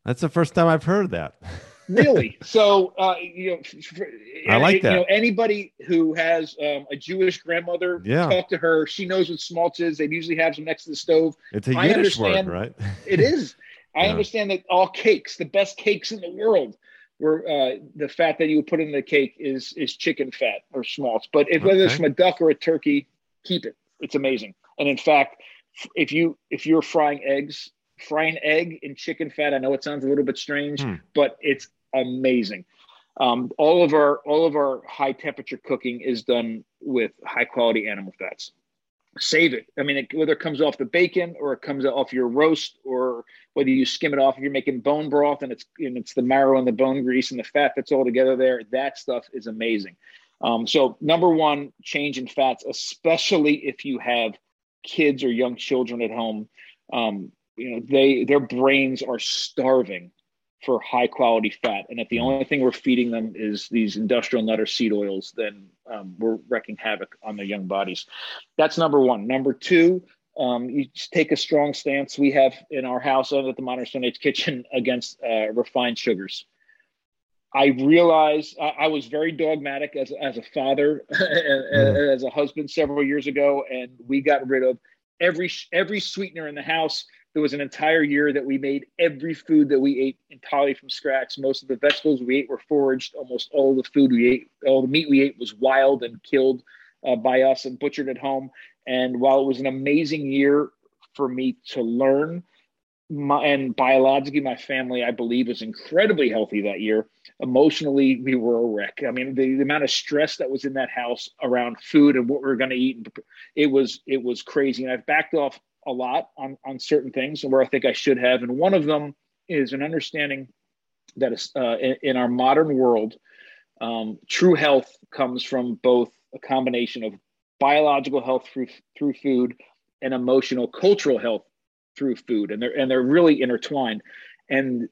that's the first time I've heard that. really? So uh, you know, for, I like that. You know, anybody who has um, a Jewish grandmother, yeah. talk to her. She knows what schmaltz is. They usually have some next to the stove. It's a Yiddish word, right? it is. I yeah. understand that all cakes, the best cakes in the world, where uh, the fat that you would put in the cake is is chicken fat or schmaltz. But if, whether it's from a duck or a turkey, keep it. It's amazing. And in fact, if you if you're frying eggs, frying egg in chicken fat, I know it sounds a little bit strange, hmm. but it's amazing. Um, all of our all of our high temperature cooking is done with high quality animal fats save it. I mean, it, whether it comes off the bacon or it comes off your roast, or whether you skim it off, if you're making bone broth and it's and it's the marrow and the bone grease and the fat that's all together there, that stuff is amazing. Um, so number one, change in fats, especially if you have kids or young children at home. Um, you know, they their brains are starving for high quality fat. And if the only thing we're feeding them is these industrial nut or seed oils, then um, we're wrecking havoc on their young bodies. That's number one. Number two, um, you take a strong stance. We have in our house at the Modern Stone Age Kitchen against uh, refined sugars. I realized I, I, was very dogmatic as, as a father, as a husband several years ago, and we got rid of every every sweetener in the house there was an entire year that we made every food that we ate entirely from scratch. Most of the vegetables we ate were foraged. Almost all the food we ate, all the meat we ate was wild and killed uh, by us and butchered at home. And while it was an amazing year for me to learn, my, and biologically, my family, I believe, was incredibly healthy that year. Emotionally, we were a wreck. I mean, the, the amount of stress that was in that house around food and what we were going to eat, it was it was crazy. And I've backed off a lot on, on certain things and where I think I should have. And one of them is an understanding that is, uh, in, in, our modern world, um, true health comes from both a combination of biological health through through food and emotional cultural health through food, and they're and they're really intertwined. And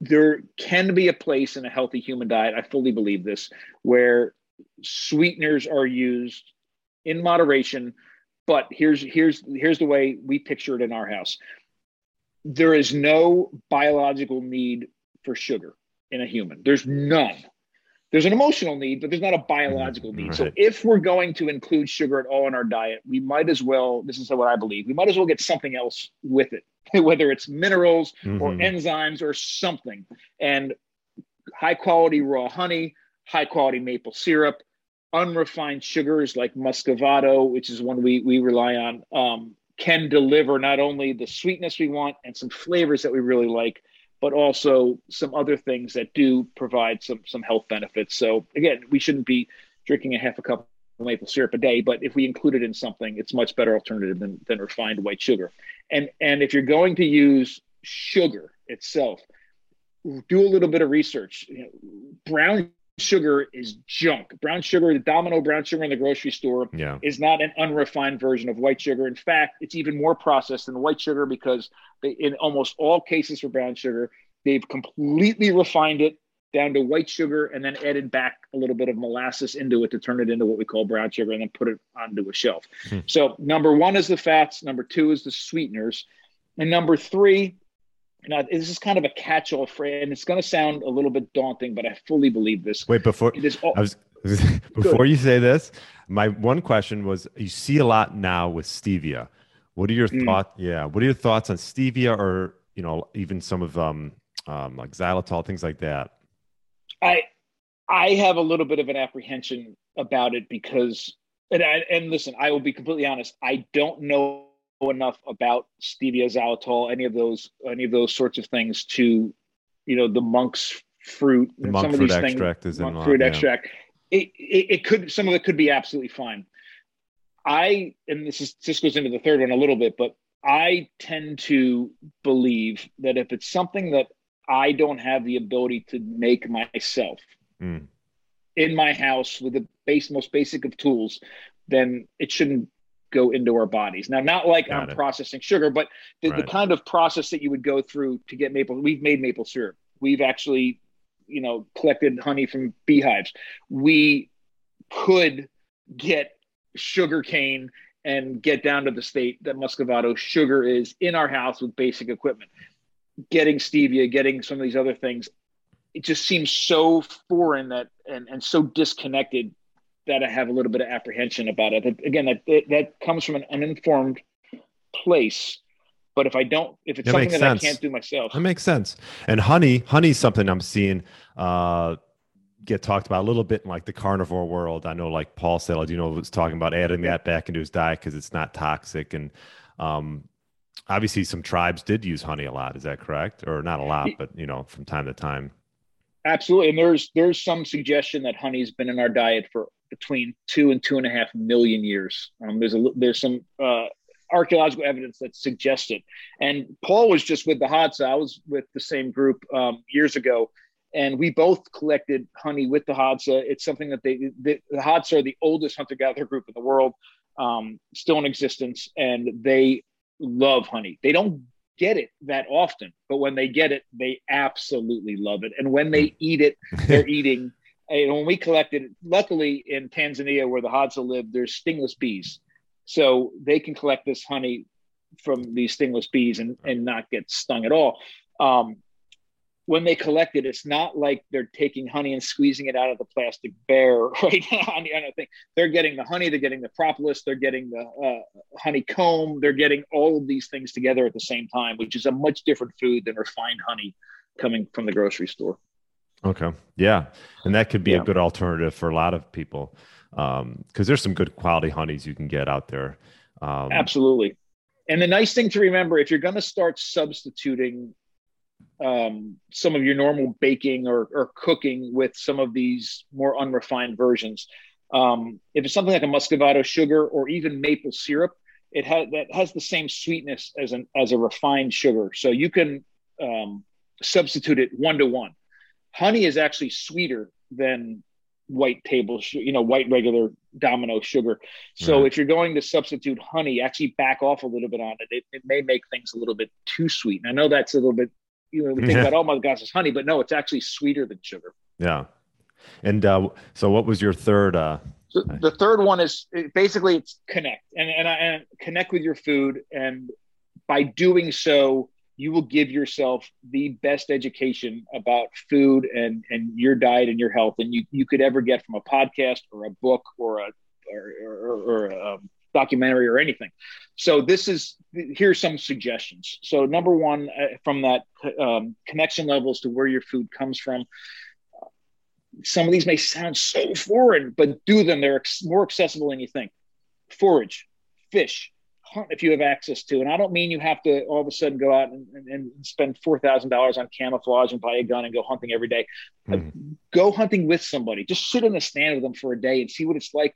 there can be a place in a healthy human diet. I fully believe this, where sweeteners are used in moderation but here's here's here's the way we picture it in our house. There is no biological need for sugar in a human. There's none. There's an emotional need, but there's not a biological need. Right. So if we're going to include sugar at all in our diet, we might as well, this is what I believe, we might as well get something else with it whether it's minerals mm-hmm. or enzymes or something. And high quality raw honey, high quality maple syrup, unrefined sugars like muscovado, which is one we we rely on, um, can deliver not only the sweetness we want and some flavors that we really like, but also some other things that do provide some some health benefits. So again, we shouldn't be drinking a half a cup of maple syrup a day, but if we include it in something, it's much better alternative than, than refined white sugar. And and if you're going to use sugar itself, do a little bit of research. You know, brown sugar is junk. Brown sugar, the domino brown sugar in the grocery store, yeah. is not an unrefined version of white sugar. In fact, it's even more processed than white sugar because they, in almost all cases for brown sugar, they've completely refined it down to white sugar and then added back a little bit of molasses into it to turn it into what we call brown sugar and then put it onto a shelf. Hmm. So number one is the fats, number two is the sweeteners, and number three now this is kind of a catch-all phrase, and it's going to sound a little bit daunting, but I fully believe this. Wait, before all, I was before you say this, my one question was: you see a lot now with stevia. What are your mm. thoughts? Yeah, what are your thoughts on stevia, or you know, even some of um, um like xylitol, things like that? I I have a little bit of an apprehension about it because, and I, and listen, I will be completely honest. I don't know enough about stevia, xylitol, any of those, any of those sorts of things to, you know, the monk's fruit, the monk some fruit of these extract things, is monk in fruit yeah. extract. It, it, it could some of it could be absolutely fine. I and this is this goes into the third one a little bit, but I tend to believe that if it's something that I don't have the ability to make myself mm. in my house with the base most basic of tools, then it shouldn't go into our bodies. Now, not like Got I'm it. processing sugar, but the, right. the kind of process that you would go through to get maple. We've made maple syrup. We've actually, you know, collected honey from beehives. We could get sugar cane and get down to the state that muscovado sugar is in our house with basic equipment. Getting stevia, getting some of these other things, it just seems so foreign that and, and so disconnected that I have a little bit of apprehension about it. Again, that that comes from an uninformed place. But if I don't, if it's that something that sense. I can't do myself, that makes sense. And honey, honey's something I'm seeing uh, get talked about a little bit in like the carnivore world. I know, like Paul know, was talking about adding that back into his diet because it's not toxic. And um, obviously, some tribes did use honey a lot. Is that correct? Or not a lot, but you know, from time to time. Absolutely, and there's there's some suggestion that honey's been in our diet for between two and two and a half million years. Um, there's a there's some uh, archaeological evidence that suggests it. And Paul was just with the Hadza. I was with the same group um, years ago, and we both collected honey with the Hadza. It's something that they the, the Hadza are the oldest hunter gatherer group in the world, um, still in existence, and they love honey. They don't get it that often, but when they get it, they absolutely love it. And when they eat it, they're eating and when we collected, luckily in Tanzania where the Hadza live, there's stingless bees, so they can collect this honey from these stingless bees and, and not get stung at all. Um, when they collect it, it's not like they're taking honey and squeezing it out of the plastic bear right on the other thing. They're getting the honey, they're getting the propolis, they're getting the uh, honeycomb, they're getting all of these things together at the same time, which is a much different food than refined honey coming from the grocery store. Okay. Yeah. And that could be yeah. a good alternative for a lot of people because um, there's some good quality honeys you can get out there. Um, Absolutely. And the nice thing to remember if you're going to start substituting um, some of your normal baking or, or, cooking with some of these more unrefined versions, um, if it's something like a muscovado sugar or even maple syrup, it has that has the same sweetness as an as a refined sugar. So you can um, substitute it one to one honey is actually sweeter than white table you know white regular domino sugar. So right. if you're going to substitute honey actually back off a little bit on it. it it may make things a little bit too sweet. And i know that's a little bit you know we think about oh my gosh it's honey but no it's actually sweeter than sugar. Yeah. And uh, so what was your third uh so the third one is basically it's connect. And and, I, and connect with your food. And by doing so you will give yourself the best education about food and, and your diet and your health and you, you could ever get from a podcast or a book or a or, or, or a documentary or anything. So this is here's some suggestions. So number one, uh, from that um, connection levels to where your food comes from. Some of these may sound so foreign, but do them. They're ex- more accessible than you think. Forage, fish, if you have access to. And I don't mean you have to all of a sudden go out and, and, and spend four thousand dollars on camouflage and buy a gun and go hunting every day. Mm-hmm. Go hunting with somebody. Just sit in the stand with them for a day and see what it's like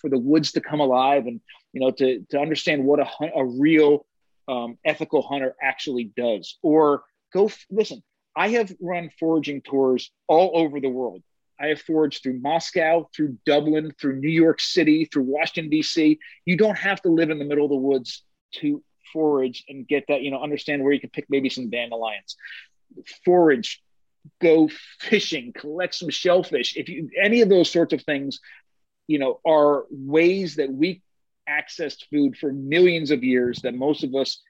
for the woods to come alive and you know to to understand what a a real um, ethical hunter actually does. Or go listen. I have run foraging tours all over the world. I have foraged through Moscow, through Dublin, through New York City, through Washington, D.C. You don't have to live in the middle of the woods to forage and get that, you know, understand where you can pick maybe some dandelions. Forage, go fishing, collect some shellfish. If you, any of those sorts of things, you know, are ways that we accessed food for millions of years that most of us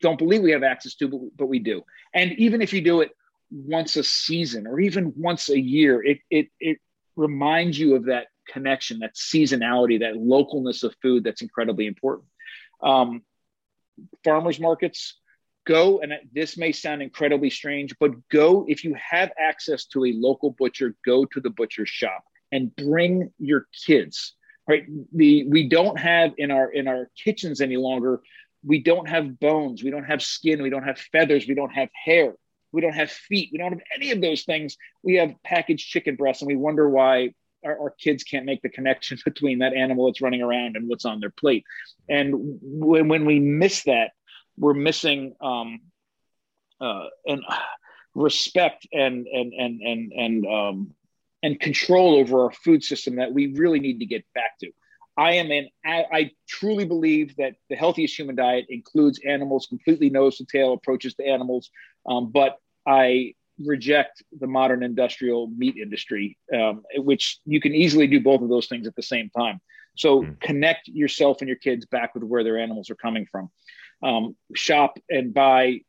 don't believe we have access to, but, but we do. And even if you do it once a season or even once a year, it it it reminds you of that connection, that seasonality, that localness of food that's incredibly important. Um, farmers markets, go and this may sound incredibly strange, but go if you have access to a local butcher, go to the butcher shop and bring your kids. Right, the we don't have in our in our kitchens any longer. We don't have bones, we don't have skin, we don't have feathers, we don't have hair we don't have feet. We don't have any of those things. We have packaged chicken breasts, and we wonder why our, our, kids can't make the connection between that animal that's running around and what's on their plate. And when, when we miss that, we're missing um, uh, an respect and and and and and um, and control over our food system that we really need to get back to. I am an I, I, truly believe that the healthiest human diet includes animals completely nose to tail approaches to animals, um, but I reject the modern industrial meat industry, um, which you can easily do both of those things at the same time. So mm. connect yourself and your kids back with where their animals are coming from. Um, shop and buy,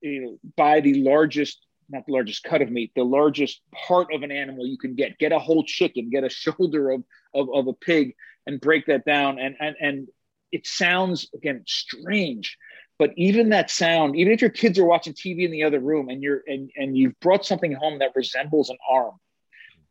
you know, buy the largest, not the largest cut of meat, the largest part of an animal you can get. Get a whole chicken, get a shoulder of of, of a pig, and break that down. And and and it sounds again strange, but even that sound even if your kids are watching tv in the other room and you're and, and you've brought something home that resembles an arm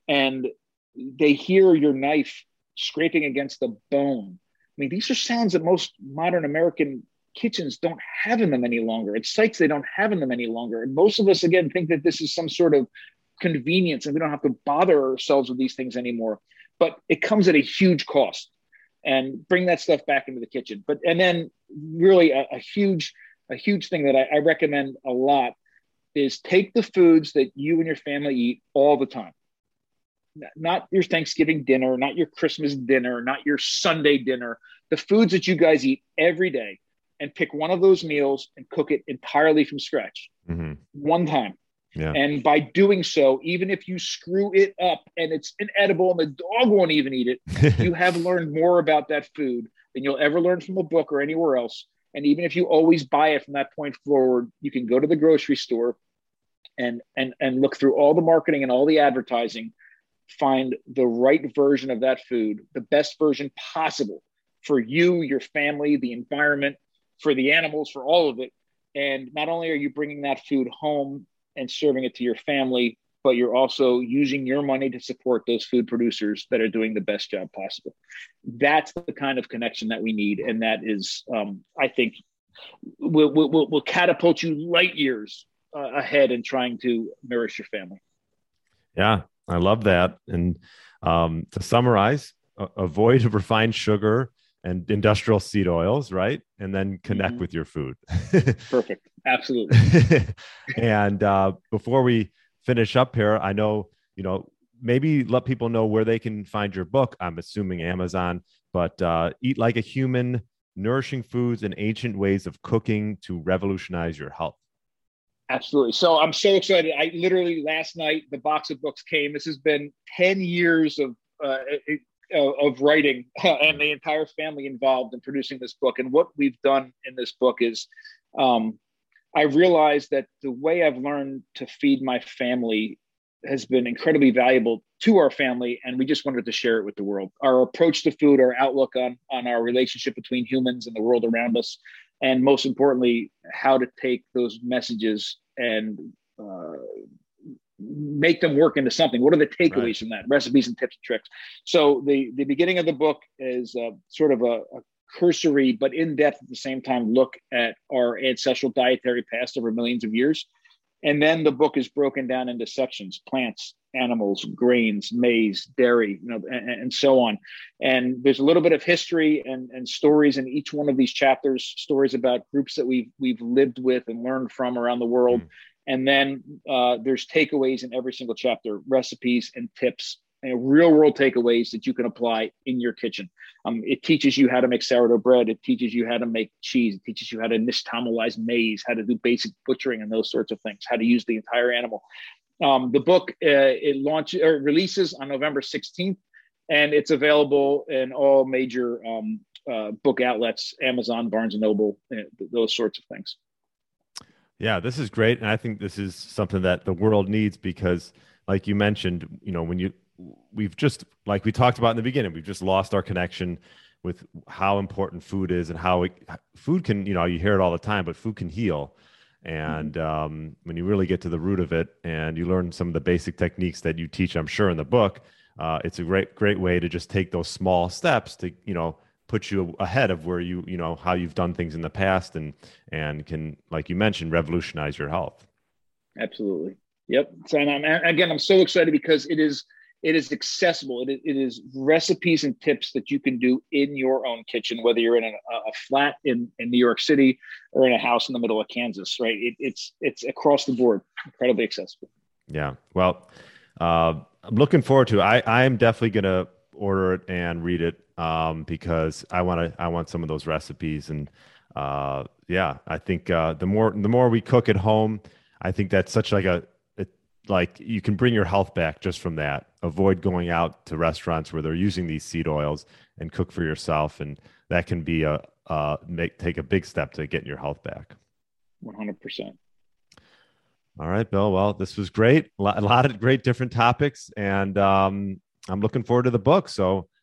and they hear your knife scraping against the bone i mean these are sounds that most modern american kitchens don't have in them any longer. It's sights they don't have in them any longer. And most of us again think that this is some sort of convenience and we don't have to bother ourselves with these things anymore. But it comes at a huge cost and bring that stuff back into the kitchen. But and then really a, a huge a huge thing that I, I, recommend a lot is take the foods that you and your family eat all the time. Not your Thanksgiving dinner, not your Christmas dinner, not your Sunday dinner, the foods that you guys eat every day, and pick one of those meals and cook it entirely from scratch mm-hmm. one time. Yeah. And by doing so, even if you screw it up and it's inedible and the dog won't even eat it, you have learned more about that food than you'll ever learn from a book or anywhere else. And even if you always buy it from that point forward, you can go to the grocery store and and and look through all the marketing and all the advertising, find the right version of that food, the best version possible for you, your family, the environment, for the animals, for all of it. And not only are you bringing that food home and serving it to your family, but you're also using your money to support those food producers that are doing the best job possible. That's the kind of connection that we need, and that is, um, I think, will will will catapult you light years uh, ahead in trying to nourish your family. Yeah, I love that. And um, to summarize, avoid refined sugar and industrial seed oils, right? And then connect mm-hmm. with your food. Perfect. Absolutely. and uh, before we finish up here, I know, you know, maybe let people know where they can find your book. I'm assuming Amazon, but uh, Eat Like a Human Nourishing Foods and Ancient Ways of Cooking to Revolutionize Your Health. Absolutely. So I'm so excited. I literally last night the box of books came. This has been 10 years of uh, of writing and the entire family involved in producing this book. And what we've done in this book is um, I realized that the way I've learned to feed my family has been incredibly valuable to our family, and we just wanted to share it with the world. Our approach to food, our outlook on on our relationship between humans and the world around us, and most importantly, how to take those messages and uh, make them work into something. What are the takeaways right. from that? Recipes and tips and tricks. So the the beginning of the book is uh, sort of a, a cursory but in depth at the same time look at our ancestral dietary past over millions of years. And then the book is broken down into sections plants, animals, grains, maize, dairy, you know, and, and, so on. And there's a little bit of history and, and stories in each one of these chapters, stories about groups that we've we've lived with and learned from around the world. Mm. And then uh, there's takeaways in every single chapter, recipes and tips and real world takeaways that you can apply in your kitchen. Um, it teaches you how to make sourdough bread. It teaches you how to make cheese. It teaches you how to nixtamalize maize, how to do basic butchering and those sorts of things, how to use the entire animal. Um, the book uh, it launches or releases on November 16th, and it's available in all major um, uh, book outlets, Amazon, Barnes and Noble, uh, those sorts of things. Yeah, this is great, and I think this is something that the world needs because, like you mentioned, you know, when you we've just like we talked about in the beginning we've just lost our connection with how important food is and how it, food can you know you hear it all the time but food can heal and mm-hmm. um, when you really get to the root of it and you learn some of the basic techniques that you teach i'm sure in the book uh, it's a great great way to just take those small steps to you know put you ahead of where you you know how you've done things in the past and and can like you mentioned revolutionize your health absolutely yep so and I'm, again i'm so excited because it is it is accessible. It, it is recipes and tips that you can do in your own kitchen, whether you're in a, a, flat in, in New York City or in a house in the middle of Kansas, right? It, it's, it's across the board, incredibly accessible. Yeah. Well, uh, I'm looking forward to it. I, I am definitely going to order it and read it um, because I want to, I want some of those recipes. And uh, yeah, I think uh, the more, the more we cook at home, I think that's such like a, like you can bring your health back just from that. Avoid going out to restaurants where they're using these seed oils and cook for yourself, and that can be a uh, make take a big step to getting your health back. One hundred percent. All right, Bill. Well, this was great. A lot of great different topics, and um, I'm looking forward to the book. So